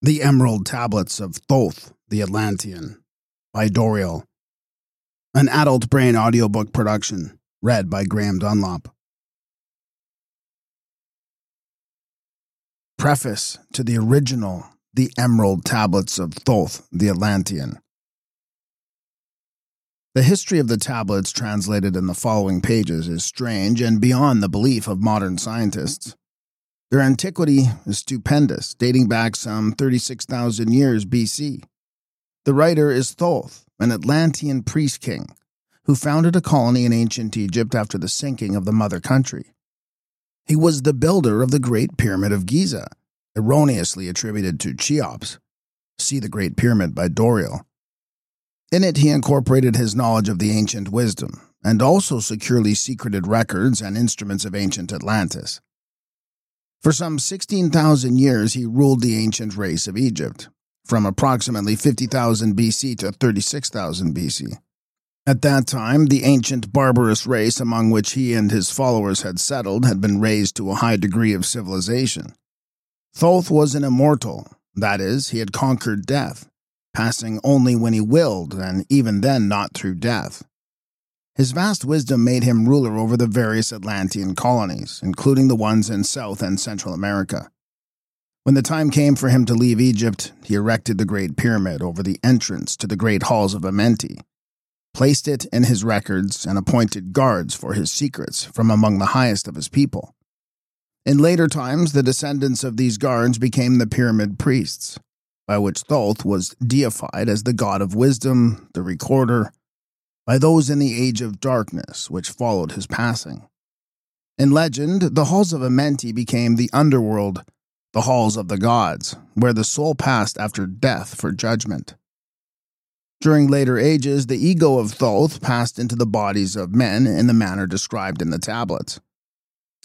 The Emerald Tablets of Thoth the Atlantean by Doreal. An adult brain audiobook production, read by Graham Dunlop. Preface to the original The Emerald Tablets of Thoth the Atlantean. The history of the tablets translated in the following pages is strange and beyond the belief of modern scientists. Their antiquity is stupendous, dating back some 36,000 years BC. The writer is Thoth, an Atlantean priest king, who founded a colony in ancient Egypt after the sinking of the mother country. He was the builder of the Great Pyramid of Giza, erroneously attributed to Cheops. See the Great Pyramid by Doreal. In it, he incorporated his knowledge of the ancient wisdom, and also securely secreted records and instruments of ancient Atlantis. For some 16,000 years, he ruled the ancient race of Egypt, from approximately 50,000 BC to 36,000 BC. At that time, the ancient barbarous race among which he and his followers had settled had been raised to a high degree of civilization. Thoth was an immortal, that is, he had conquered death, passing only when he willed, and even then not through death. His vast wisdom made him ruler over the various Atlantean colonies, including the ones in South and Central America. When the time came for him to leave Egypt, he erected the Great Pyramid over the entrance to the great halls of Amenti, placed it in his records, and appointed guards for his secrets from among the highest of his people. In later times, the descendants of these guards became the Pyramid Priests, by which Thoth was deified as the god of wisdom, the recorder, by those in the age of darkness which followed his passing. In legend, the halls of Amenti became the underworld, the halls of the gods, where the soul passed after death for judgment. During later ages, the ego of Thoth passed into the bodies of men in the manner described in the tablets.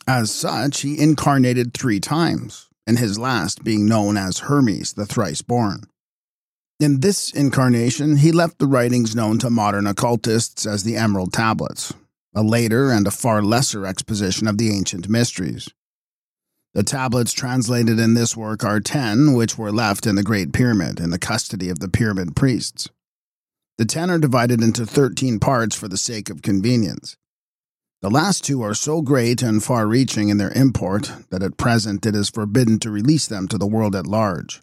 As such, he incarnated three times, in his last being known as Hermes the Thrice Born. In this incarnation, he left the writings known to modern occultists as the Emerald Tablets, a later and a far lesser exposition of the ancient mysteries. The tablets translated in this work are ten, which were left in the Great Pyramid in the custody of the pyramid priests. The ten are divided into thirteen parts for the sake of convenience. The last two are so great and far reaching in their import that at present it is forbidden to release them to the world at large.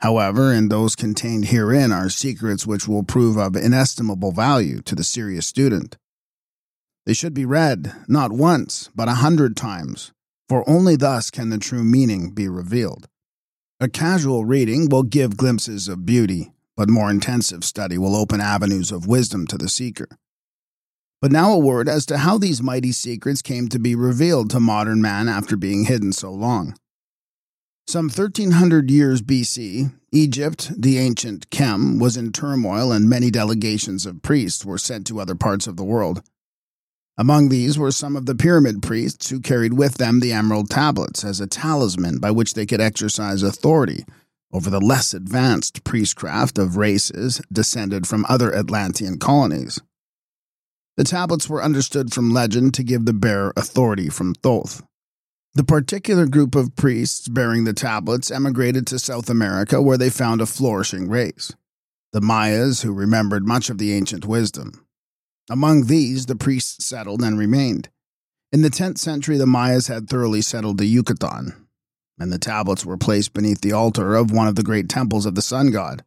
However, and those contained herein are secrets which will prove of inestimable value to the serious student. They should be read, not once, but a hundred times, for only thus can the true meaning be revealed. A casual reading will give glimpses of beauty, but more intensive study will open avenues of wisdom to the seeker. But now a word as to how these mighty secrets came to be revealed to modern man after being hidden so long. Some 1300 years BC, Egypt, the ancient Khem, was in turmoil and many delegations of priests were sent to other parts of the world. Among these were some of the pyramid priests who carried with them the emerald tablets as a talisman by which they could exercise authority over the less advanced priestcraft of races descended from other Atlantean colonies. The tablets were understood from legend to give the bearer authority from Thoth, the particular group of priests bearing the tablets emigrated to South America where they found a flourishing race, the Mayas, who remembered much of the ancient wisdom. Among these, the priests settled and remained. In the 10th century, the Mayas had thoroughly settled the Yucatan, and the tablets were placed beneath the altar of one of the great temples of the sun god.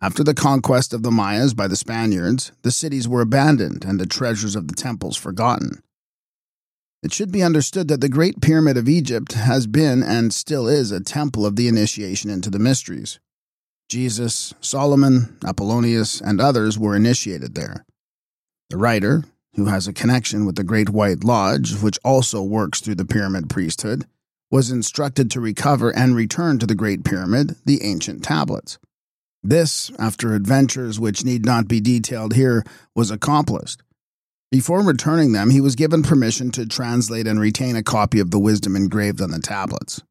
After the conquest of the Mayas by the Spaniards, the cities were abandoned and the treasures of the temples forgotten. It should be understood that the Great Pyramid of Egypt has been and still is a temple of the initiation into the mysteries. Jesus, Solomon, Apollonius, and others were initiated there. The writer, who has a connection with the Great White Lodge, which also works through the pyramid priesthood, was instructed to recover and return to the Great Pyramid the ancient tablets. This, after adventures which need not be detailed here, was accomplished. Before returning them, he was given permission to translate and retain a copy of the wisdom engraved on the tablets.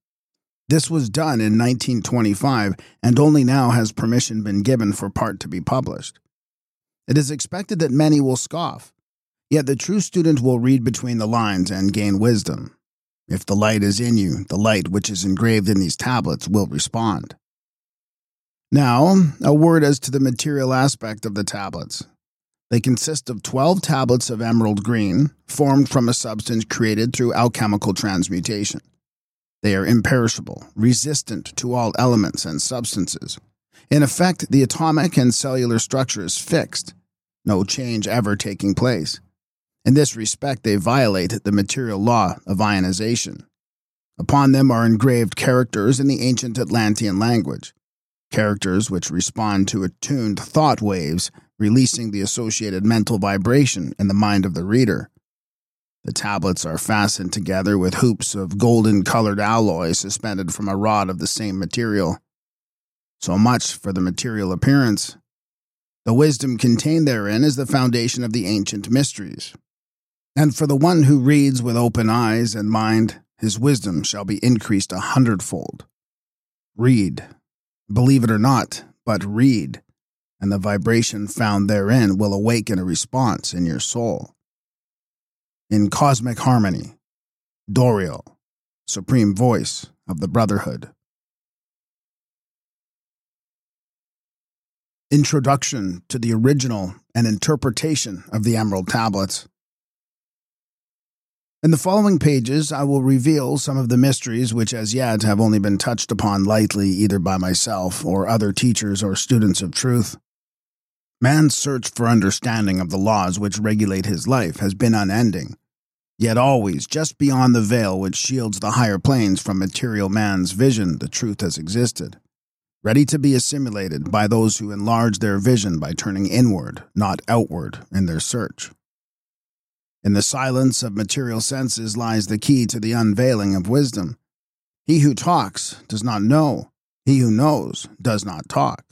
This was done in 1925, and only now has permission been given for part to be published. It is expected that many will scoff, yet the true student will read between the lines and gain wisdom. If the light is in you, the light which is engraved in these tablets will respond. Now, a word as to the material aspect of the tablets. They consist of 12 tablets of emerald green, formed from a substance created through alchemical transmutation. They are imperishable, resistant to all elements and substances. In effect, the atomic and cellular structure is fixed, no change ever taking place. In this respect, they violate the material law of ionization. Upon them are engraved characters in the ancient Atlantean language, characters which respond to attuned thought waves releasing the associated mental vibration in the mind of the reader. The tablets are fastened together with hoops of golden colored alloy suspended from a rod of the same material. So much for the material appearance. The wisdom contained therein is the foundation of the ancient mysteries. And for the one who reads with open eyes and mind, his wisdom shall be increased a hundredfold. Read. Believe it or not, but read and the vibration found therein will awaken a response in your soul. In cosmic harmony, Doreal, supreme voice of the Brotherhood. Introduction to the original and interpretation of the Emerald Tablets. In the following pages, I will reveal some of the mysteries which as yet have only been touched upon lightly either by myself or other teachers or students of truth. Man's search for understanding of the laws which regulate his life has been unending, yet always just beyond the veil which shields the higher planes from material man's vision, the truth has existed, ready to be assimilated by those who enlarge their vision by turning inward, not outward, in their search. In the silence of material senses lies the key to the unveiling of wisdom. He who talks does not know, he who knows does not talk.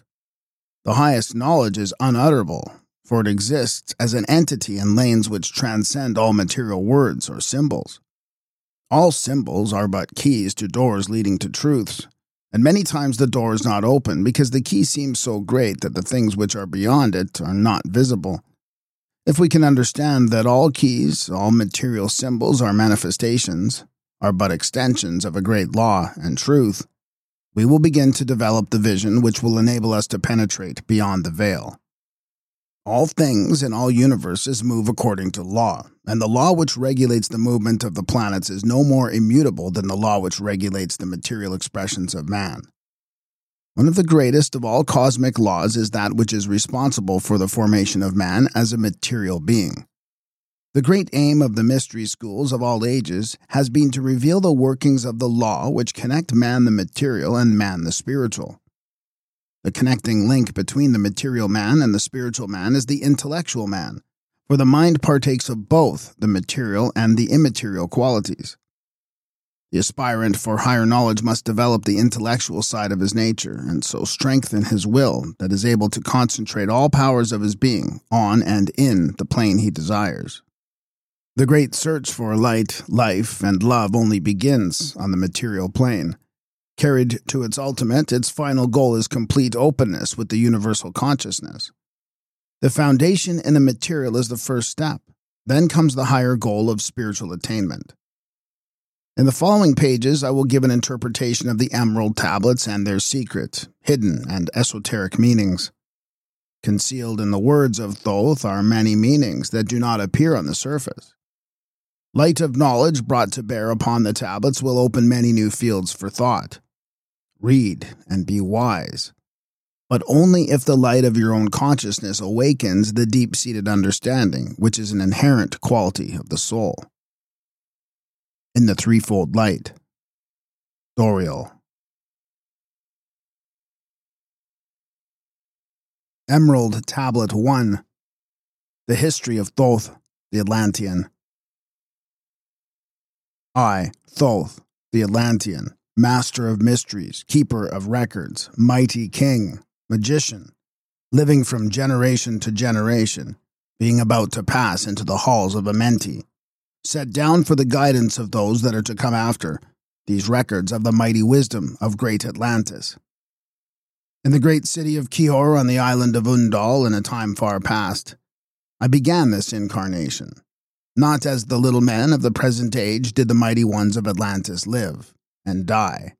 The highest knowledge is unutterable, for it exists as an entity in lanes which transcend all material words or symbols. All symbols are but keys to doors leading to truths, and many times the door is not open because the key seems so great that the things which are beyond it are not visible. If we can understand that all keys, all material symbols are manifestations, are but extensions of a great law and truth, we will begin to develop the vision which will enable us to penetrate beyond the veil. All things in all universes move according to law, and the law which regulates the movement of the planets is no more immutable than the law which regulates the material expressions of man. One of the greatest of all cosmic laws is that which is responsible for the formation of man as a material being. The great aim of the mystery schools of all ages has been to reveal the workings of the law which connect man the material and man the spiritual. The connecting link between the material man and the spiritual man is the intellectual man, for the mind partakes of both the material and the immaterial qualities. The aspirant for higher knowledge must develop the intellectual side of his nature, and so strengthen his will that is able to concentrate all powers of his being on and in the plane he desires. The great search for light, life, and love only begins on the material plane. Carried to its ultimate, its final goal is complete openness with the universal consciousness. The foundation in the material is the first step. Then comes the higher goal of spiritual attainment. In the following pages, I will give an interpretation of the emerald tablets and their secret, hidden, and esoteric meanings. Concealed in the words of Thoth are many meanings that do not appear on the surface. Light of knowledge brought to bear upon the tablets will open many new fields for thought. Read and be wise, but only if the light of your own consciousness awakens the deep seated understanding, which is an inherent quality of the soul. In the threefold light, Doreal. Emerald Tablet 1 The History of Thoth, the Atlantean. I, Thoth, the Atlantean, master of mysteries, keeper of records, mighty king, magician, living from generation to generation, being about to pass into the halls of Amenti, set down for the guidance of those that are to come after, these records of the mighty wisdom of great Atlantis. In the great city of Keor on the island of Undal in a time far past, I began this incarnation not as the little men of the present age did the mighty ones of Atlantis live and die,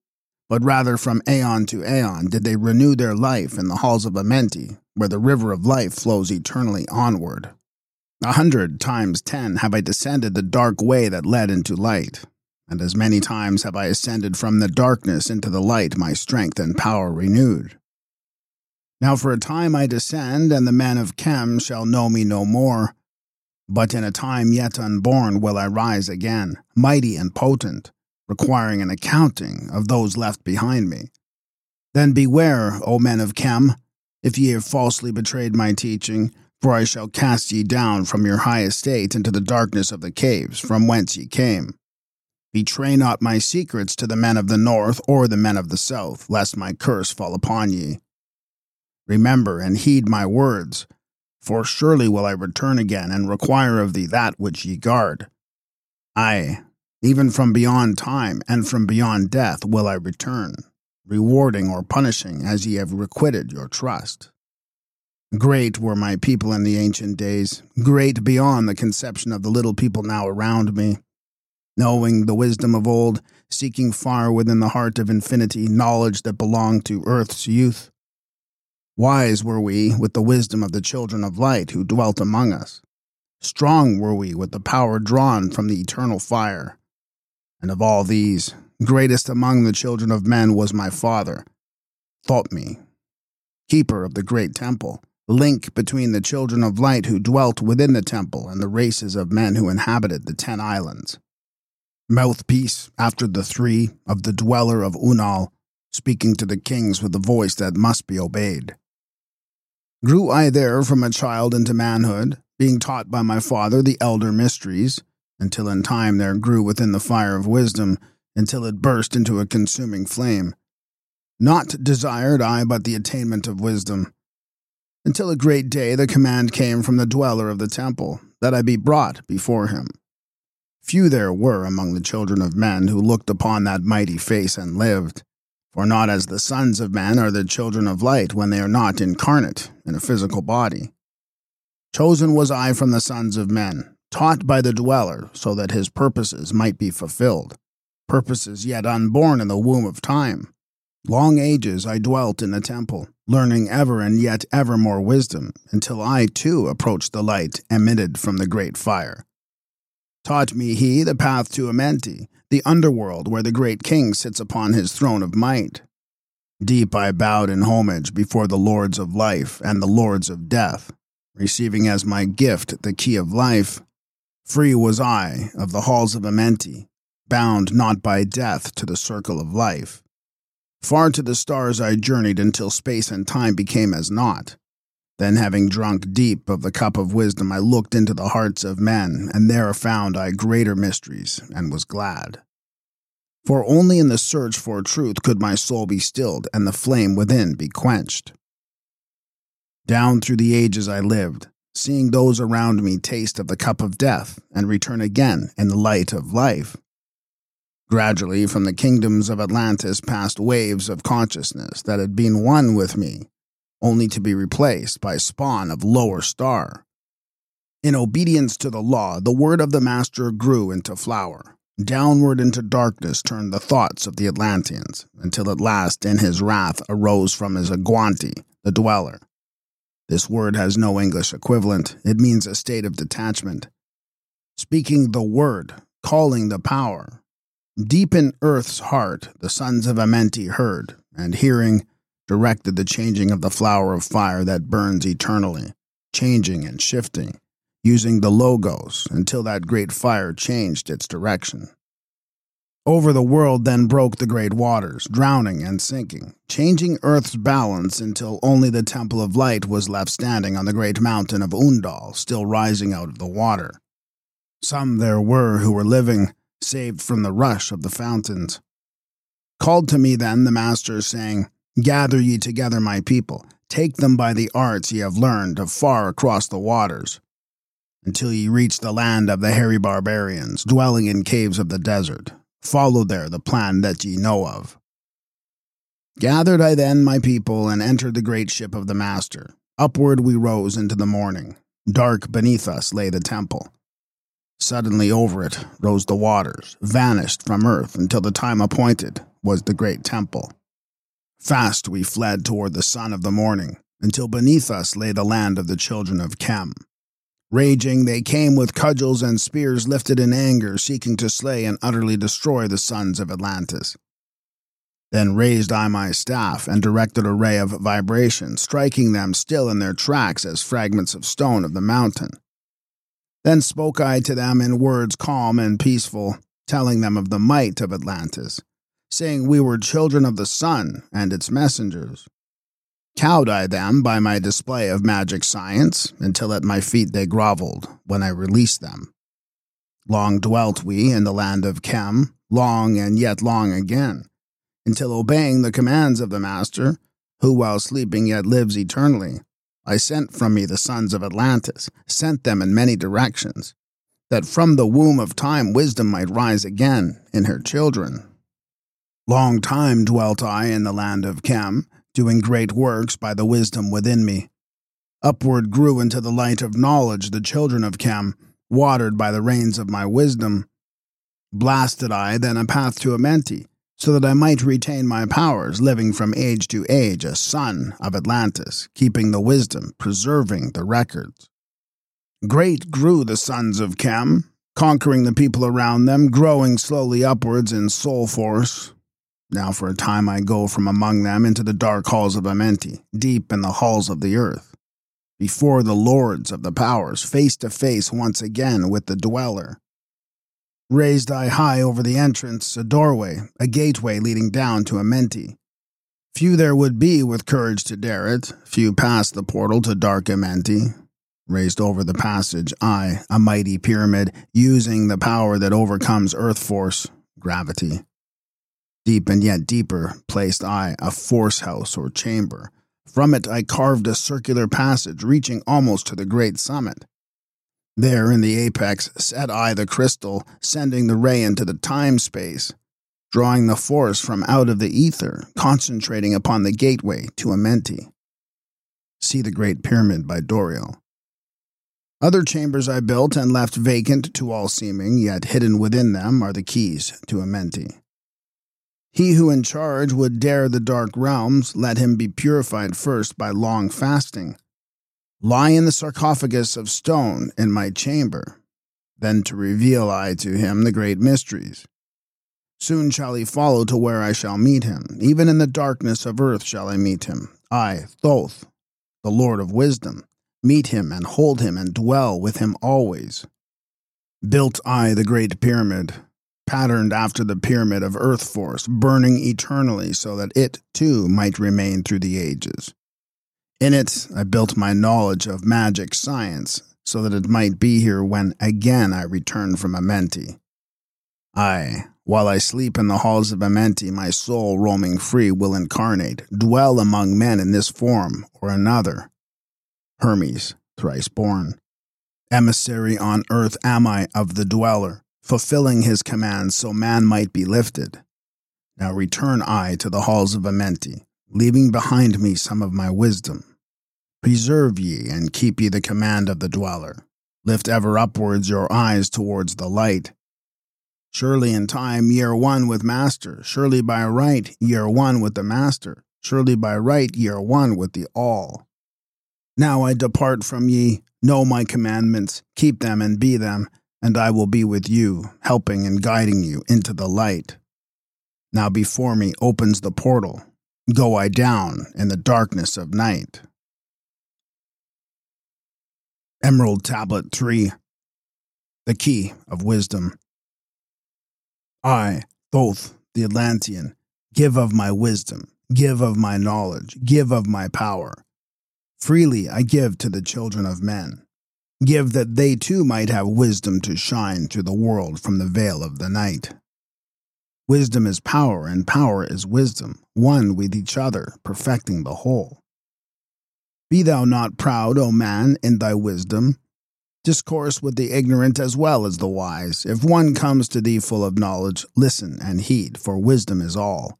but rather from aeon to aeon did they renew their life in the halls of Amenti, where the river of life flows eternally onward. A hundred times ten have I descended the dark way that led into light, and as many times have I ascended from the darkness into the light, my strength and power renewed. Now for a time I descend, and the men of Khem shall know me no more. But in a time yet unborn will I rise again, mighty and potent, requiring an accounting of those left behind me. Then beware, O men of Khem, if ye have falsely betrayed my teaching, for I shall cast ye down from your high estate into the darkness of the caves from whence ye came. Betray not my secrets to the men of the north or the men of the south, lest my curse fall upon ye. Remember and heed my words, for surely will I return again and require of thee that which ye guard. Ay, even from beyond time and from beyond death will I return, rewarding or punishing as ye have requited your trust. Great were my people in the ancient days, great beyond the conception of the little people now around me. Knowing the wisdom of old, seeking far within the heart of infinity knowledge that belonged to earth's youth. Wise were we with the wisdom of the children of light who dwelt among us. Strong were we with the power drawn from the eternal fire. And of all these, greatest among the children of men was my father, Thotme, keeper of the great temple, link between the children of light who dwelt within the temple and the races of men who inhabited the ten islands. Mouthpiece, after the three, of the dweller of Unal, speaking to the kings with a voice that must be obeyed. Grew I there from a child into manhood, being taught by my father the elder mysteries, until in time there grew within the fire of wisdom, until it burst into a consuming flame. Not desired I but the attainment of wisdom. Until a great day the command came from the dweller of the temple, that I be brought before him. Few there were among the children of men who looked upon that mighty face and lived. For not as the sons of men are the children of light when they are not incarnate in a physical body. Chosen was I from the sons of men, taught by the dweller, so that his purposes might be fulfilled, purposes yet unborn in the womb of time. Long ages I dwelt in the temple, learning ever and yet ever more wisdom, until I too approached the light emitted from the great fire. Taught me he the path to Amenti, the underworld where the great king sits upon his throne of might. Deep I bowed in homage before the lords of life and the lords of death, receiving as my gift the key of life Free was I of the halls of Amenti, bound not by death to the circle of life. Far to the stars I journeyed until space and time became as naught. Then, having drunk deep of the cup of wisdom, I looked into the hearts of men, and there found I greater mysteries, and was glad. For only in the search for truth could my soul be stilled, and the flame within be quenched. Down through the ages I lived, seeing those around me taste of the cup of death and return again in the light of life. Gradually, from the kingdoms of Atlantis passed waves of consciousness that had been one with me, only to be replaced by spawn of lower star. In obedience to the law, the word of the Master grew into flower. Downward into darkness turned the thoughts of the Atlanteans, until at last in his wrath arose from his Agwanti, the dweller, this word has no English equivalent. It means a state of detachment. Speaking the word, calling the power. Deep in earth's heart, the sons of Amenti heard, and hearing, directed the changing of the flower of fire that burns eternally, changing and shifting, using the logos until that great fire changed its direction. Over the world then broke the great waters, drowning and sinking, changing Earth's balance until only the Temple of Light was left standing on the great mountain of Undal, still rising out of the water. Some there were who were living, saved from the rush of the fountains. Called to me then the Master, saying, Gather ye together my people, take them by the arts ye have learned of far across the waters, until ye reach the land of the hairy barbarians, dwelling in caves of the desert, Follow there the plan that ye know of. Gathered I then my people and entered the great ship of the Master. Upward we rose into the morning. Dark beneath us lay the temple. Suddenly over it rose the waters, vanished from earth until the time appointed, was the great temple. Fast we fled toward the sun of the morning, until beneath us lay the land of the children of Khem. Raging, they came with cudgels and spears lifted in anger, seeking to slay and utterly destroy the sons of Atlantis. Then raised I my staff and directed a ray of vibration, striking them still in their tracks as fragments of stone of the mountain. Then spoke I to them in words calm and peaceful, telling them of the might of Atlantis, saying we were children of the sun and its messengers. Cowed I them by my display of magic science, until at my feet they grovelled when I released them. Long dwelt we in the land of Khem, long and yet long again until obeying the commands of the Master, who while sleeping yet lives eternally, I sent from me the sons of Atlantis, sent them in many directions, that from the womb of time wisdom might rise again in her children. Long time dwelt I in the land of Khem, doing great works by the wisdom within me. Upward grew into the light of knowledge the children of Khem, watered by the rains of my wisdom. Blasted I then a path to Amenti, so that I might retain my powers, living from age to age a son of Atlantis, keeping the wisdom, preserving the records. Great grew the sons of Khem, conquering the people around them, growing slowly upwards in soul force. Now for a time I go from among them into the dark halls of Amenti, deep in the halls of the earth, before the lords of the powers, face to face once again with the dweller, Raised I high over the entrance, a doorway, a gateway leading down to Amenti. Few there would be with courage to dare it, few past the portal to dark Amenti. Raised over the passage, I, a mighty pyramid, using the power that overcomes earth force, gravity. Deep and yet deeper placed I a force house or chamber. From it I carved a circular passage reaching almost to the great summit. There in the apex set I the crystal, sending the ray into the time space, drawing the force from out of the ether, concentrating upon the gateway to Amenti. See the Great Pyramid by Doreal. Other chambers I built and left vacant to all seeming, yet hidden within them are the keys to Amenti. He who in charge would dare the dark realms, let him be purified first by long fasting lie in the sarcophagus of stone in my chamber, then to reveal I to him the great mysteries. Soon shall he follow to where I shall meet him, even in the darkness of earth shall I meet him. I, Thoth, the Lord of wisdom, meet him and hold him and dwell with him always. Built I the great pyramid, patterned after the pyramid of earth force, burning eternally so that it too might remain through the ages. In it, I built my knowledge of magic science so that it might be here when again I return from Amenti. I, while I sleep in the halls of Amenti, my soul roaming free will incarnate, dwell among men in this form or another. Hermes, thrice born. Emissary on earth am I of the dweller, fulfilling his commands so man might be lifted. Now return I to the halls of Amenti, leaving behind me some of my wisdom. Preserve ye and keep ye the command of the dweller. Lift ever upwards your eyes towards the light. Surely in time ye are one with Master. Surely by right ye are one with the Master. Surely by right ye are one with the All. Now I depart from ye. Know my commandments, keep them and be them, and I will be with you, helping and guiding you into the light. Now before me opens the portal. Go I down in the darkness of night. Emerald Tablet 3 The Key of Wisdom. I, Thoth, the Atlantean, give of my wisdom, give of my knowledge, give of my power. Freely I give to the children of men. Give that they too might have wisdom to shine through the world from the veil of the night. Wisdom is power, and power is wisdom, one with each other, perfecting the whole. Be thou not proud, O man, in thy wisdom. Discourse with the ignorant as well as the wise. If one comes to thee full of knowledge, listen and heed, for wisdom is all.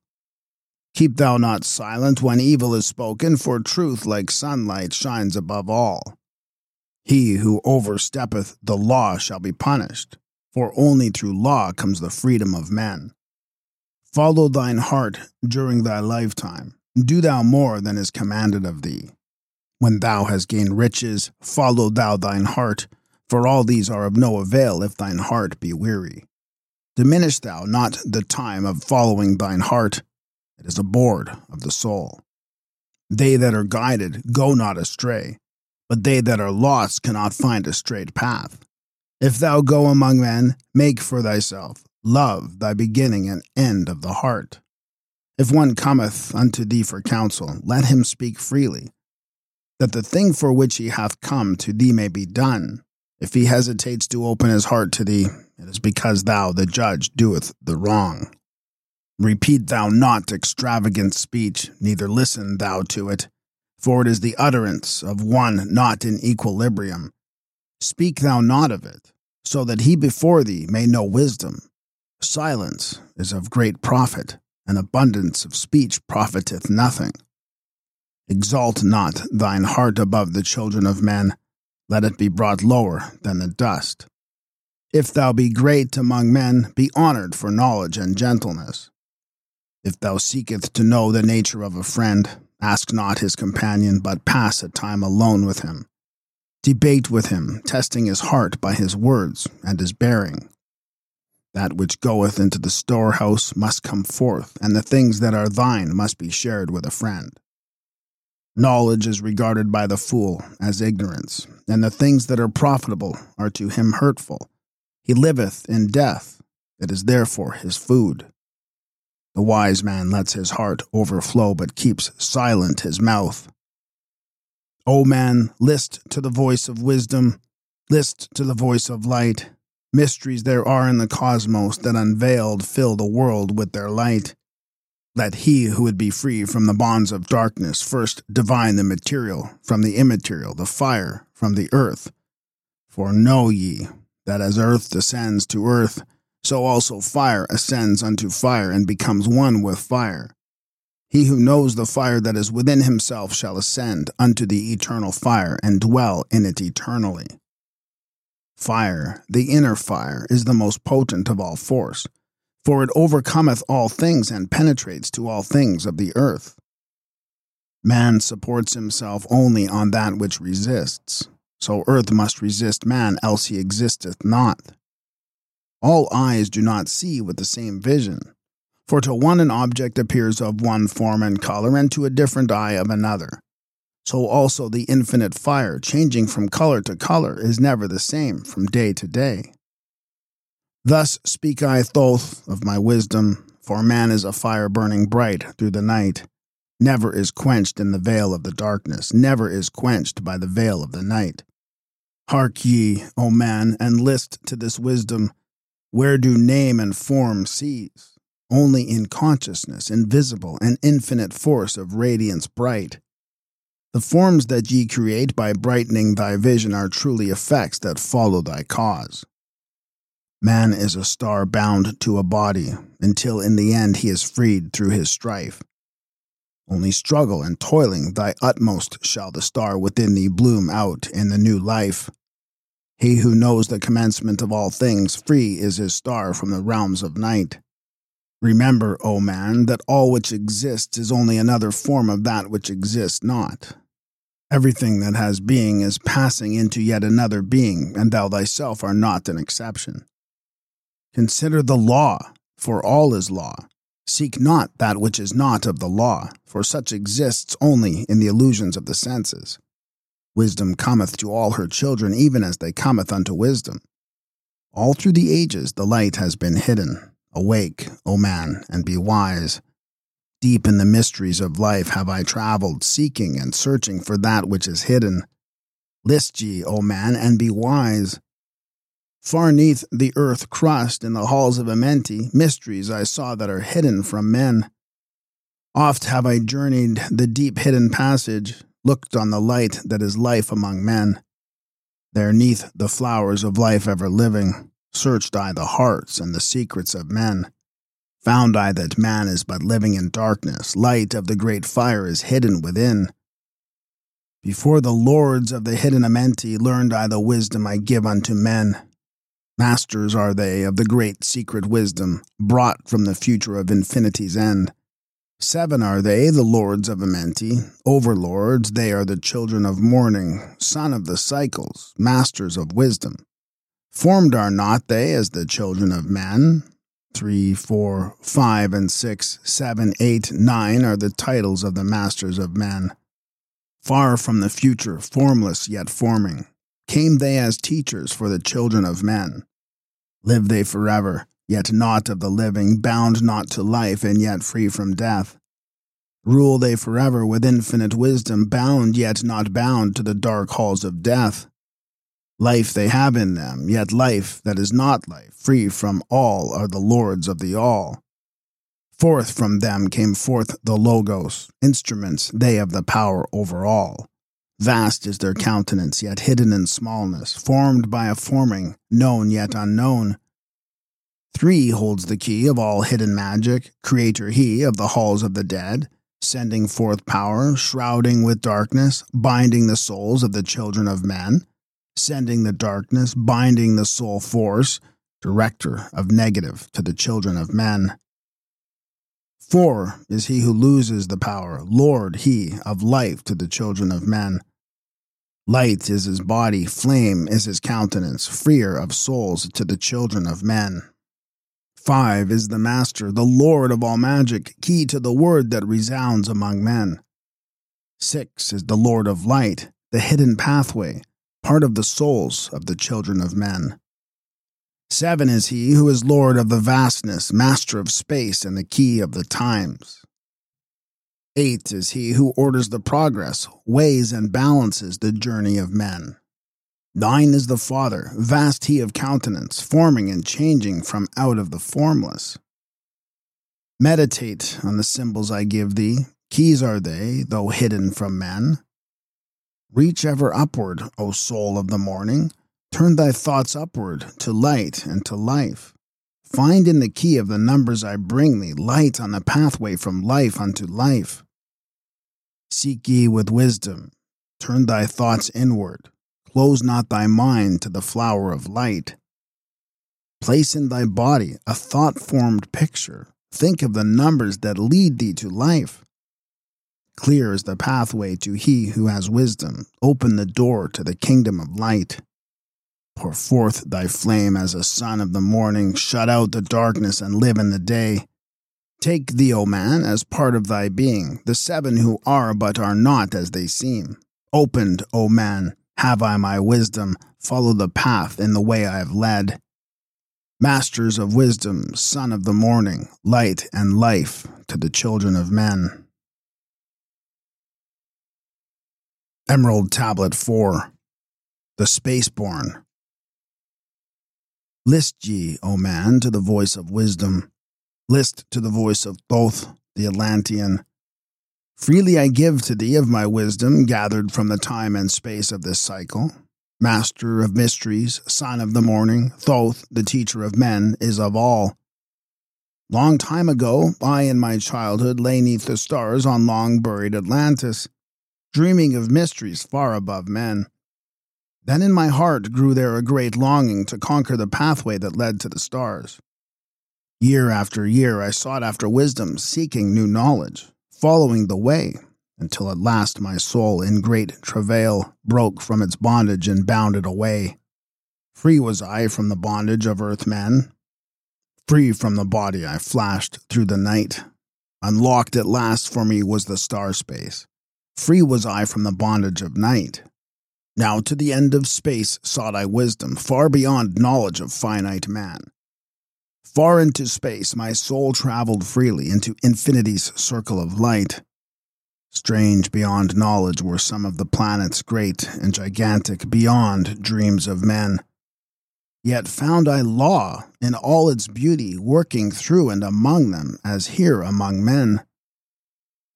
Keep thou not silent when evil is spoken, for truth like sunlight shines above all. He who oversteppeth the law shall be punished, for only through law comes the freedom of men. Follow thine heart during thy lifetime. Do thou more than is commanded of thee. When thou hast gained riches, follow thou thine heart, for all these are of no avail if thine heart be weary. Diminish thou not the time of following thine heart, it is a board of the soul. They that are guided go not astray, but they that are lost cannot find a straight path. If thou go among men, make for thyself love thy beginning and end of the heart. If one cometh unto thee for counsel, let him speak freely, that the thing for which he hath come to thee may be done. If he hesitates to open his heart to thee, it is because thou, the judge, doeth the wrong. Repeat thou not extravagant speech, neither listen thou to it, for it is the utterance of one not in equilibrium. Speak thou not of it, so that he before thee may know wisdom. Silence is of great profit, and abundance of speech profiteth nothing. Exalt not thine heart above the children of men, let it be brought lower than the dust. If thou be great among men, be honored for knowledge and gentleness. If thou seekest to know the nature of a friend, ask not his companion, but pass a time alone with him. Debate with him, testing his heart by his words and his bearing. That which goeth into the storehouse must come forth, and the things that are thine must be shared with a friend. Knowledge is regarded by the fool as ignorance, and the things that are profitable are to him hurtful. He liveth in death, it is therefore his food. The wise man lets his heart overflow, but keeps silent his mouth. O man, list to the voice of wisdom, list to the voice of light. Mysteries there are in the cosmos that unveiled fill the world with their light. Let he who would be free from the bonds of darkness first divine the material from the immaterial, the fire from the earth. For know ye that as earth descends to earth, so also fire ascends unto fire and becomes one with fire. He who knows the fire that is within himself shall ascend unto the eternal fire and dwell in it eternally. Fire, the inner fire, is the most potent of all force, for it overcometh all things and penetrates to all things of the earth. Man supports himself only on that which resists, so earth must resist man, else he existeth not. All eyes do not see with the same vision. For to one an object appears of one form and color, and to a different eye of another. So also the infinite fire, changing from color to color, is never the same from day to day. Thus speak I Thoth of my wisdom, for man is a fire burning bright through the night, never is quenched in the veil of the darkness, never is quenched by the veil of the night. Hark ye, O man, and list to this wisdom, where do name and form cease? Only in consciousness, invisible, and infinite force of radiance bright. The forms that ye create by brightening thy vision are truly effects that follow thy cause. Man is a star bound to a body, until in the end he is freed through his strife. Only struggle and toiling thy utmost shall the star within thee bloom out in the new life. He who knows the commencement of all things, free is his star from the realms of night. Remember, O man, that all which exists is only another form of that which exists not. Everything that has being is passing into yet another being, and thou thyself art not an exception. Consider the law, for all is law. Seek not that which is not of the law, for such exists only in the illusions of the senses. Wisdom cometh to all her children, even as they cometh unto wisdom. All through the ages the light has been hidden. Awake, O man, and be wise. Deep in the mysteries of life have I travelled, seeking and searching for that which is hidden. List ye, O man, and be wise. Far neath the earth crust in the halls of Amenti, mysteries I saw that are hidden from men. Oft have I journeyed the deep hidden passage, looked on the light that is life among men. There neath the flowers of life ever living, searched I the hearts and the secrets of men. Found I that man is but living in darkness, light of the great fire is hidden within. Before the lords of the hidden Amenti learned I the wisdom I give unto men. Masters are they of the great secret wisdom, brought from the future of infinity's end. Seven are they, the lords of Amenti, overlords, they are the children of morning, son of the cycles, masters of wisdom. Formed are not they as the children of men? Three, four, five, and six, seven, eight, nine are the titles of the masters of men. Far from the future, formless yet forming, came they as teachers for the children of men. Live they forever, yet not of the living, bound not to life, and yet free from death. Rule they forever with infinite wisdom, bound yet not bound to the dark halls of death. Life they have in them, yet life that is not life, free from all are the lords of the all. Forth from them came forth the Logos, instruments they of the power over all. Vast is their countenance, yet hidden in smallness, formed by a forming, known yet unknown. Three holds the key of all hidden magic, creator he of the halls of the dead, sending forth power, shrouding with darkness, binding the souls of the children of men, sending the darkness, binding the soul force, director of negative to the children of men. Four is he who loses the power, Lord he of life to the children of men. Light is his body, flame is his countenance, freer of souls to the children of men. Five is the Master, the Lord of all magic, key to the word that resounds among men. Six is the Lord of light, the hidden pathway, part of the souls of the children of men. Seven is he who is Lord of the vastness, master of space, and the key of the times. Eight is he who orders the progress, weighs and balances the journey of men. Nine is the Father, vast he of countenance, forming and changing from out of the formless. Meditate on the symbols I give thee, keys are they, though hidden from men. Reach ever upward, O soul of the morning, turn thy thoughts upward to light and to life. Find in the key of the numbers I bring thee light on the pathway from life unto life. Seek ye with wisdom, turn thy thoughts inward, close not thy mind to the flower of light. Place in thy body a thought formed picture, think of the numbers that lead thee to life. Clear is the pathway to he who has wisdom, open the door to the kingdom of light. Pour forth thy flame as a sun of the morning, shut out the darkness and live in the day. Take thee, O man, as part of thy being, the seven who are but are not as they seem. Opened, O man, have I my wisdom, follow the path in the way I have led. Masters of wisdom, son of the morning, light and life to the children of men. Emerald Tablet 4 The Spaceborn List ye, O man, to the voice of wisdom. List to the voice of Thoth, the Atlantean. Freely I give to thee of my wisdom gathered from the time and space of this cycle. Master of mysteries, son of the morning, Thoth, the teacher of men, is of all. Long time ago, I in my childhood lay neath the stars on long buried Atlantis, dreaming of mysteries far above men. Then in my heart grew there a great longing to conquer the pathway that led to the stars. Year after year I sought after wisdom, seeking new knowledge, following the way, until at last my soul, in great travail, broke from its bondage and bounded away. Free was I from the bondage of earthmen. Free from the body I flashed through the night. Unlocked at last for me was the star space. Free was I from the bondage of night. Now to the end of space sought I wisdom, far beyond knowledge of finite man. Far into space my soul traveled freely into infinity's circle of light. Strange beyond knowledge were some of the planets great and gigantic beyond dreams of men. Yet found I law in all its beauty working through and among them as here among men.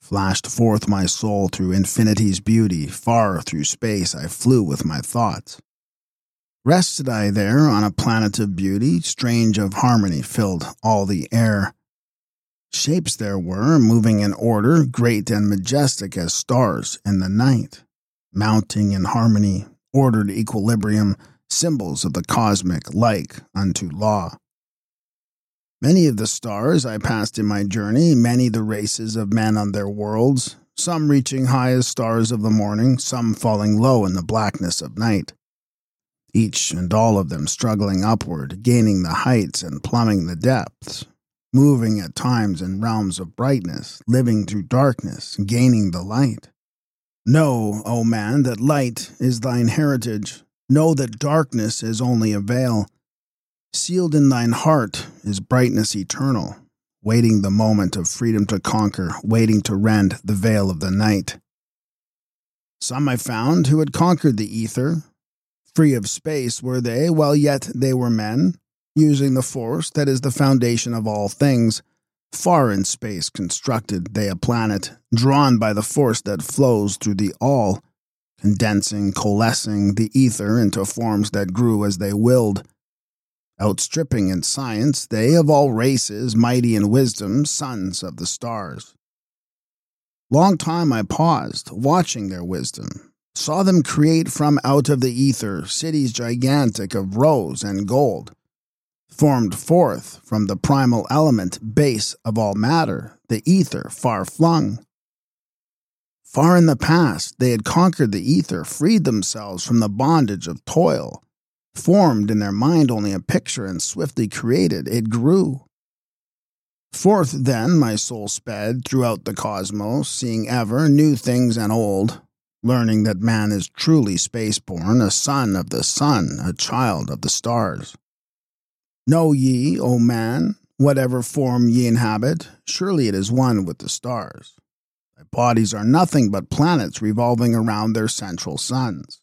Flashed forth my soul through infinity's beauty, far through space I flew with my thoughts. Rested I there on a planet of beauty, strange of harmony filled all the air. Shapes there were, moving in order, great and majestic as stars in the night, mounting in harmony, ordered equilibrium, symbols of the cosmic like unto law. Many of the stars I passed in my journey, many the races of men on their worlds, some reaching high as stars of the morning, some falling low in the blackness of night. Each and all of them struggling upward, gaining the heights and plumbing the depths, moving at times in realms of brightness, living through darkness, gaining the light. Know, O man, that light is thine heritage. Know that darkness is only a veil. Sealed in thine heart is brightness eternal waiting the moment of freedom to conquer, waiting to rend the veil of the night. Some I found who had conquered the ether. Free of space were they, while yet they were men, using the force that is the foundation of all things. Far in space constructed they a planet, drawn by the force that flows through the all, condensing, coalescing the ether into forms that grew as they willed outstripping in science, they of all races, mighty in wisdom, sons of the stars. Long time I paused, watching their wisdom, saw them create from out of the ether cities gigantic of rose and gold, formed forth from the primal element, base of all matter, the ether far flung. Far in the past, they had conquered the ether, freed themselves from the bondage of toil, formed in their mind only a picture and swiftly created, it grew. Forth then my soul sped throughout the cosmos, seeing ever new things and old, learning that man is truly spaceborn, a son of the sun, a child of the stars. Know ye, O man, whatever form ye inhabit, surely it is one with the stars. Thy bodies are nothing but planets revolving around their central suns.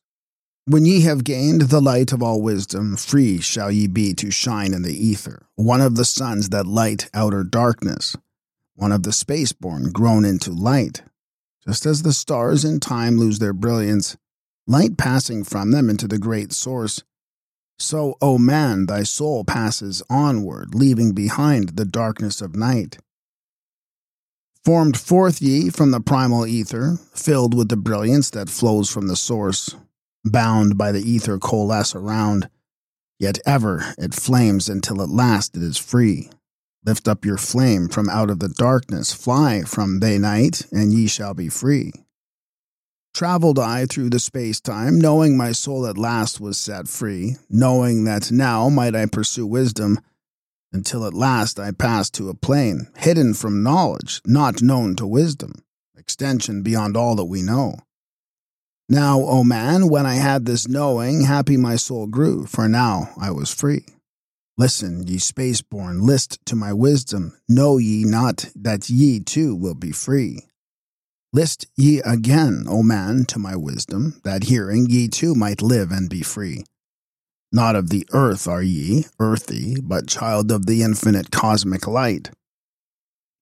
When ye have gained the light of all wisdom, free shall ye be to shine in the ether, one of the suns that light outer darkness, one of the spaceborn grown into light. Just as the stars in time lose their brilliance, light passing from them into the great source, so, O man, thy soul passes onward, leaving behind the darkness of night. Formed forth ye from the primal ether, filled with the brilliance that flows from the source, bound by the ether coalesce around, yet ever it flames until at last it is free. Lift up your flame from out of the darkness, fly from day night, and ye shall be free. Traveled I through the space time, knowing my soul at last was set free, knowing that now might I pursue wisdom, until at last I passed to a plane, hidden from knowledge, not known to wisdom, extension beyond all that we know. Now, O man, when I had this knowing, happy my soul grew, for now I was free. Listen, ye spaceborn, list to my wisdom. Know ye not that ye too will be free? List ye again, O man, to my wisdom, that hearing ye too might live and be free. Not of the earth are ye, earthy, but child of the infinite cosmic light.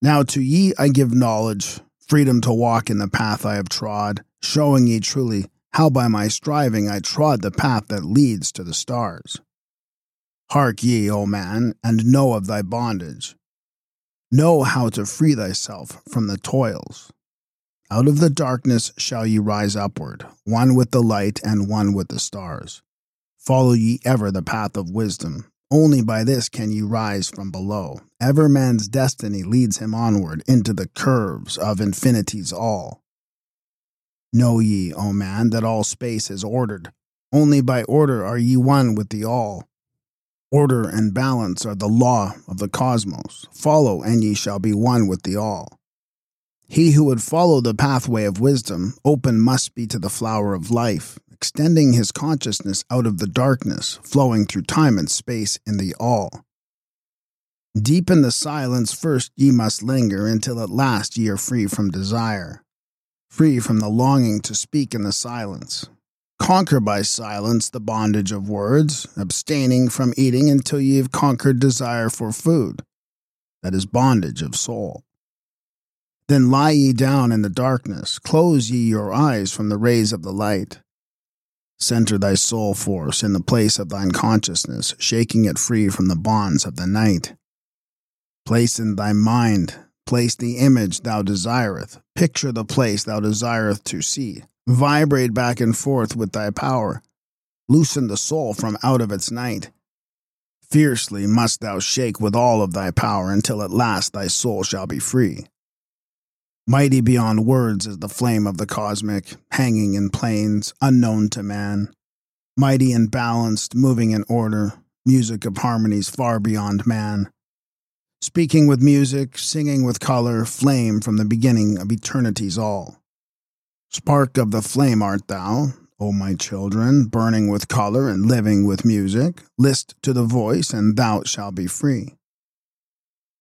Now to ye I give knowledge, freedom to walk in the path I have trod showing ye truly how by my striving I trod the path that leads to the stars. Hark ye, O man, and know of thy bondage. Know how to free thyself from the toils. Out of the darkness shall ye rise upward, one with the light and one with the stars. Follow ye ever the path of wisdom. Only by this can ye rise from below. Ever man's destiny leads him onward into the curves of infinity's all. Know ye, O man, that all space is ordered. Only by order are ye one with the all. Order and balance are the law of the cosmos. Follow, and ye shall be one with the all. He who would follow the pathway of wisdom, open must be to the flower of life, extending his consciousness out of the darkness, flowing through time and space in the all. Deep in the silence first ye must linger until at last ye are free from desire free from the longing to speak in the silence. Conquer by silence the bondage of words, abstaining from eating until ye have conquered desire for food. That is bondage of soul. Then lie ye down in the darkness, close ye your eyes from the rays of the light. Center thy soul force in the place of thine consciousness, shaking it free from the bonds of the night. Place in thy mind Place the image thou desireth. Picture the place thou desireth to see. Vibrate back and forth with thy power. loosen the soul from out of its night. Fiercely must thou shake with all of thy power until at last thy soul shall be free. Mighty beyond words is the flame of the cosmic, hanging in planes, unknown to man. Mighty and balanced, moving in order, music of harmonies far beyond man. Speaking with music, singing with color, flame from the beginning of eternity's all. Spark of the flame art thou, O my children, burning with color and living with music. List to the voice, and thou shalt be free.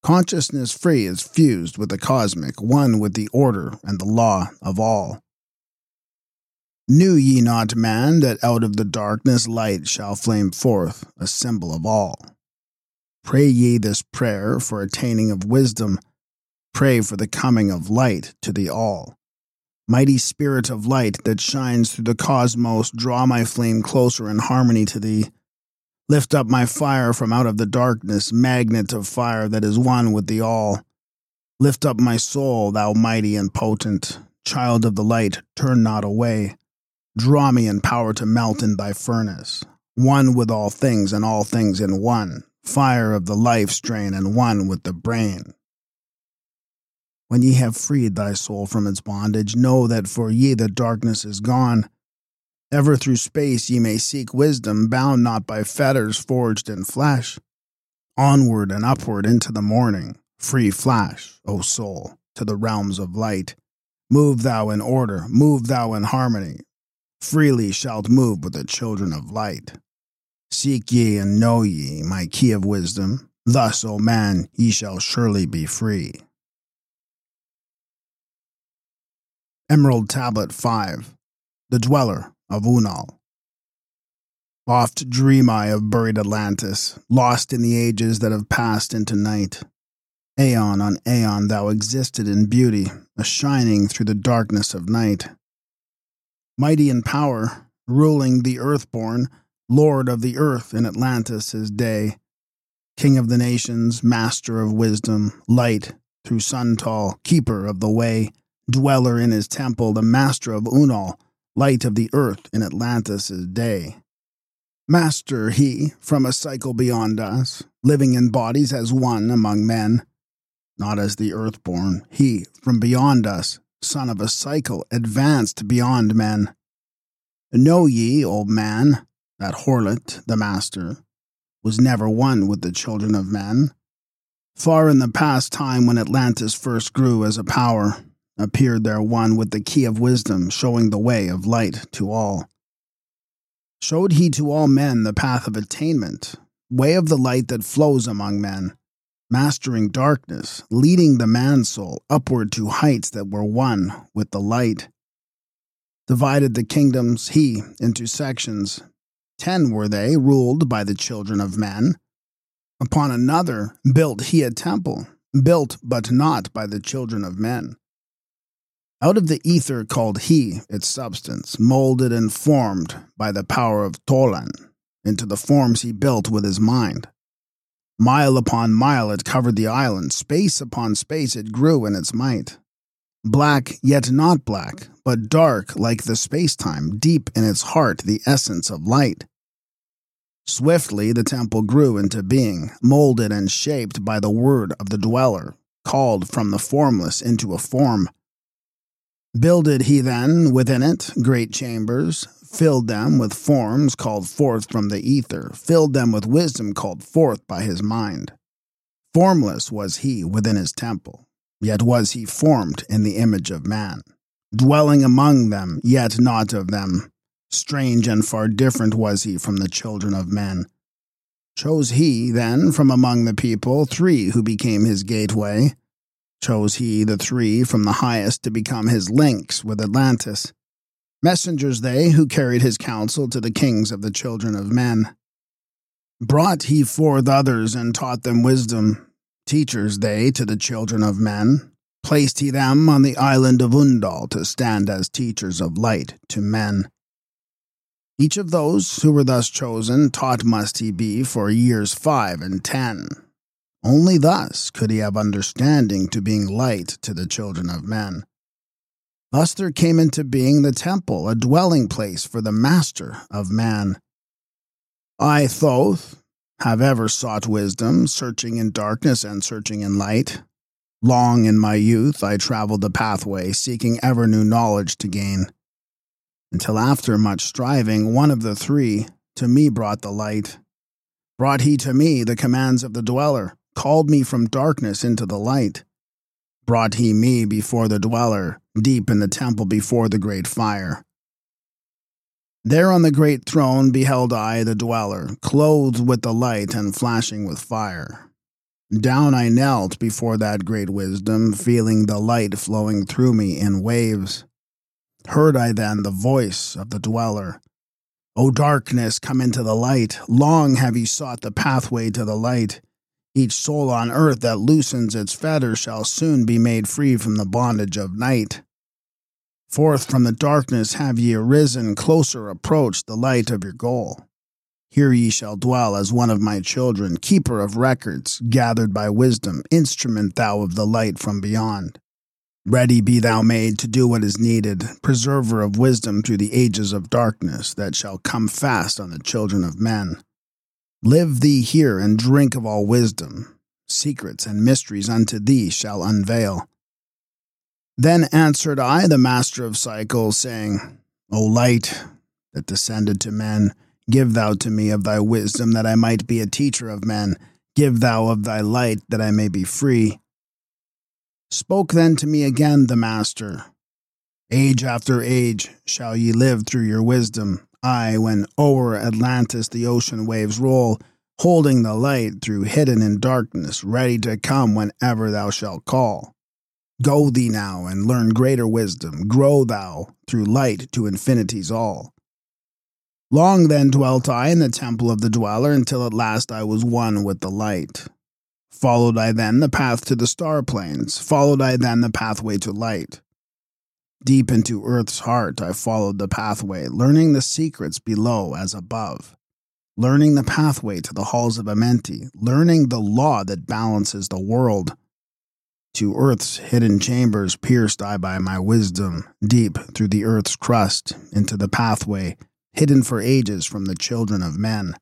Consciousness free is fused with the cosmic, one with the order and the law of all. Knew ye not, man, that out of the darkness light shall flame forth, a symbol of all? Pray ye this prayer for attaining of wisdom. Pray for the coming of light to the all. Mighty spirit of light that shines through the cosmos, draw my flame closer in harmony to thee. Lift up my fire from out of the darkness, magnet of fire that is one with the all. Lift up my soul, thou mighty and potent. Child of the light, turn not away. Draw me in power to melt in thy furnace. One with all things and all things in one. Fire of the life strain and one with the brain. When ye have freed thy soul from its bondage, know that for ye the darkness is gone. Ever through space ye may seek wisdom, bound not by fetters forged in flesh. Onward and upward into the morning, free flash, O soul, to the realms of light. Move thou in order, move thou in harmony. Freely shalt move with the children of light. Seek ye and know ye my key of wisdom. Thus, O man, ye shall surely be free. Emerald Tablet 5 The Dweller of Unal. Oft dream I of buried Atlantis, lost in the ages that have passed into night. Aeon on aeon thou existed in beauty, a shining through the darkness of night. Mighty in power, ruling the earthborn, lord of the earth in Atlantis his day. King of the nations, master of wisdom, light through Suntall, keeper of the way dweller in his temple, the master of Unal, light of the earth in Atlantis' day. Master he, from a cycle beyond us, living in bodies as one among men, not as the earthborn, he, from beyond us, son of a cycle, advanced beyond men. Know ye, old man, that Horlet, the master, was never one with the children of men. Far in the past time when Atlantis first grew as a power, appeared there one with the key of wisdom, showing the way of light to all. Showed he to all men the path of attainment, way of the light that flows among men, mastering darkness, leading the man soul upward to heights that were one with the light. Divided the kingdoms he into sections. Ten were they, ruled by the children of men. Upon another built he a temple, built but not by the children of men. Out of the ether called he its substance, molded and formed by the power of Tolan into the forms he built with his mind. Mile upon mile it covered the island, space upon space it grew in its might. Black, yet not black, but dark like the space-time, deep in its heart the essence of light. Swiftly the temple grew into being, molded and shaped by the word of the dweller, called from the formless into a form, Builded he then within it great chambers, filled them with forms called forth from the ether, filled them with wisdom called forth by his mind. Formless was he within his temple, yet was he formed in the image of man, dwelling among them, yet not of them. Strange and far different was he from the children of men. Chose he, then, from among the people three who became his gateway, chose he the three from the highest to become his links with Atlantis. Messengers they who carried his counsel to the kings of the children of men. Brought he forth others and taught them wisdom, teachers they to the children of men. Placed he them on the island of Undal to stand as teachers of light to men. Each of those who were thus chosen taught must he be for years five and ten only thus could he have understanding to being light to the children of men. Thus there came into being the temple, a dwelling place for the master of man. I, Thoth, have ever sought wisdom, searching in darkness and searching in light. Long in my youth I traveled the pathway, seeking ever new knowledge to gain. Until after much striving, one of the three to me brought the light. Brought he to me the commands of the dweller, called me from darkness into the light. Brought he me before the dweller, deep in the temple before the great fire. There on the great throne beheld I the dweller, clothed with the light and flashing with fire. Down I knelt before that great wisdom, feeling the light flowing through me in waves. Heard I then the voice of the dweller, O darkness, come into the light. Long have ye sought the pathway to the light. Each soul on earth that loosens its fetters shall soon be made free from the bondage of night. Forth from the darkness have ye arisen, closer approach the light of your goal. Here ye shall dwell as one of my children, keeper of records, gathered by wisdom, instrument thou of the light from beyond. Ready be thou made to do what is needed, preserver of wisdom through the ages of darkness that shall come fast on the children of men. Live thee here and drink of all wisdom. Secrets and mysteries unto thee shall unveil. Then answered I, the master of cycles, saying, O light that descended to men, give thou to me of thy wisdom that I might be a teacher of men. Give thou of thy light that I may be free. Spoke then to me again the Master Age after age shall ye live through your wisdom. I, when o'er Atlantis the ocean waves roll, holding the light through hidden in darkness, ready to come whenever thou shalt call. Go thee now and learn greater wisdom, grow thou through light to infinities all. Long then dwelt I in the temple of the dweller until at last I was one with the light. Followed I then the path to the star plains, followed I then the pathway to light. Deep into earth's heart I followed the pathway, learning the secrets below as above, learning the pathway to the halls of Amenti, learning the law that balances the world. To earth's hidden chambers pierced I by my wisdom, deep through the earth's crust, into the pathway, hidden for ages from the children of men.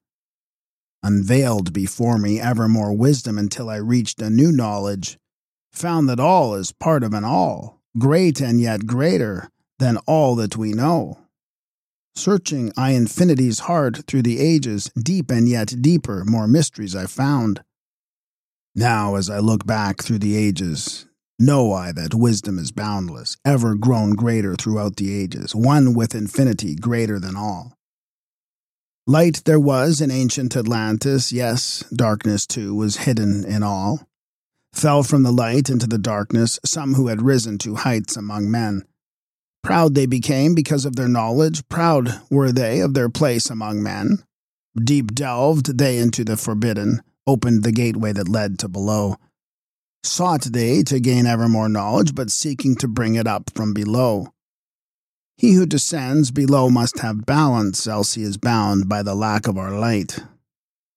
Unveiled before me ever more wisdom until I reached a new knowledge, found that all is part of an all, great and yet greater than all that we know. Searching I infinity's heart through the ages, deep and yet deeper, more mysteries I found. Now, as I look back through the ages, know I that wisdom is boundless, ever grown greater throughout the ages, one with infinity greater than all. Light there was in ancient Atlantis, yes, darkness too was hidden in all. Fell from the light into the darkness some who had risen to heights among men. Proud they became because of their knowledge, proud were they of their place among men. Deep delved they into the forbidden, opened the gateway that led to below. Sought they to gain ever more knowledge, but seeking to bring it up from below. He who descends below must have balance, else he is bound by the lack of our light.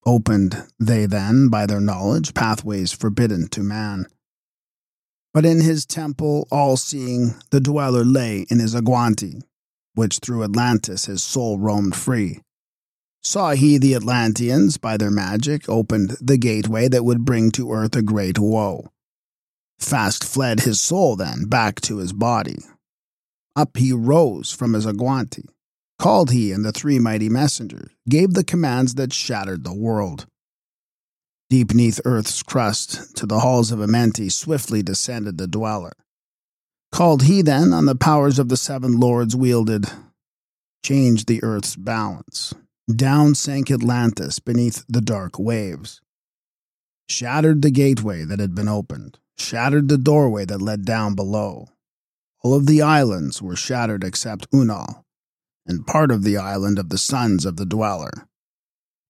Opened they then, by their knowledge, pathways forbidden to man. But in his temple, all seeing, the dweller lay in his Agwanti, which through Atlantis his soul roamed free. Saw he the Atlanteans, by their magic, opened the gateway that would bring to earth a great woe. Fast fled his soul then back to his body, up he rose from his Agwanti. Called he and the three mighty messengers, gave the commands that shattered the world. Deep neath earth's crust, to the halls of Amenti, swiftly descended the dweller. Called he then on the powers of the seven lords wielded, changed the earth's balance. Down sank Atlantis beneath the dark waves. Shattered the gateway that had been opened, shattered the doorway that led down below. All of the islands were shattered except Unal, and part of the island of the sons of the dweller.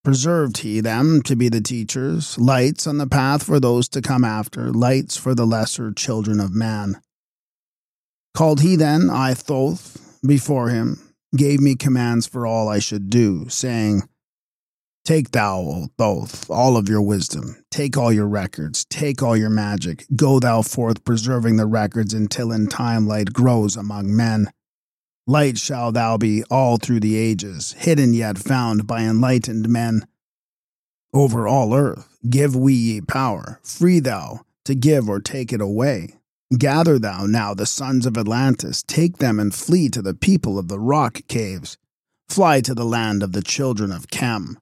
Preserved he them to be the teachers, lights on the path for those to come after, lights for the lesser children of man. Called he then I Thoth before him, gave me commands for all I should do, saying, Take thou, O Thoth, all of your wisdom, take all your records, take all your magic, go thou forth preserving the records until in time light grows among men. Light shall thou be all through the ages, hidden yet found by enlightened men. Over all earth, give we ye power, free thou to give or take it away. Gather thou now the sons of Atlantis, take them and flee to the people of the rock caves. Fly to the land of the children of Khem.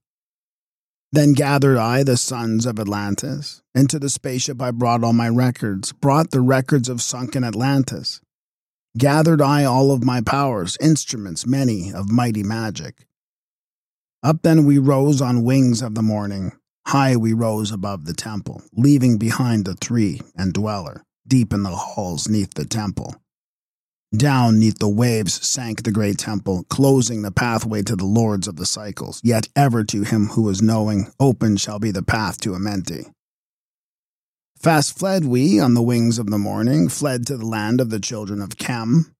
Then gathered I the sons of Atlantis. Into the spaceship I brought all my records, brought the records of sunken Atlantis. Gathered I all of my powers, instruments many of mighty magic. Up then we rose on wings of the morning. High we rose above the temple, leaving behind the three and dweller, deep in the halls neath the temple. Down neath the waves sank the great temple, closing the pathway to the lords of the cycles. Yet ever to him who is knowing, open shall be the path to Amenti. Fast fled we on the wings of the morning, fled to the land of the children of Khem.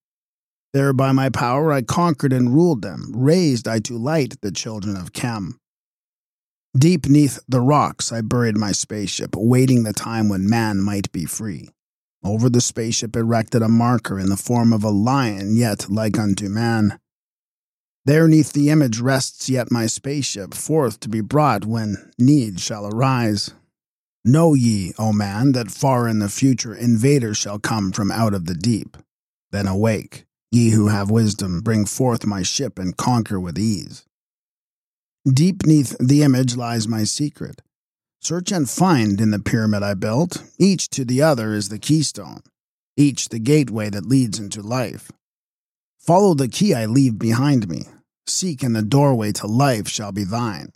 There by my power I conquered and ruled them, raised I to light the children of Khem. Deep neath the rocks I buried my spaceship, awaiting the time when man might be free. Over the spaceship erected a marker in the form of a lion, yet like unto man. There neath the image rests yet my spaceship, forth to be brought when need shall arise. Know ye, O man, that far in the future invaders shall come from out of the deep. Then awake, ye who have wisdom, bring forth my ship and conquer with ease. Deep neath the image lies my secret. Search and find in the pyramid I built. Each to the other is the keystone, each the gateway that leads into life. Follow the key I leave behind me. Seek and the doorway to life shall be thine.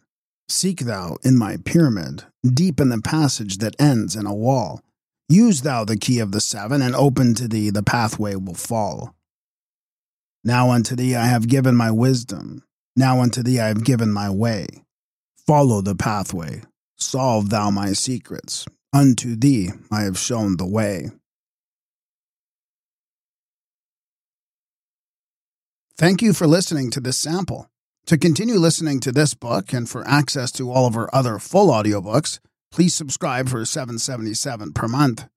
Seek thou in my pyramid, deep in the passage that ends in a wall. Use thou the key of the seven, and open to thee the pathway will fall. Now unto thee I have given my wisdom. Now unto thee I have given my way. Follow the pathway. Solve thou my secrets. Unto thee I have shown the way. Thank you for listening to this sample. To continue listening to this book and for access to all of our other full audiobooks, please subscribe for 777 per month.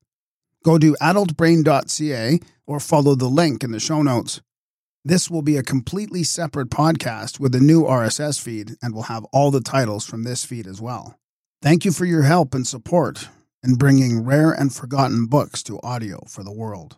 Go to adultbrain.ca or follow the link in the show notes. This will be a completely separate podcast with a new RSS feed and will have all the titles from this feed as well. Thank you for your help and support in bringing rare and forgotten books to audio for the world.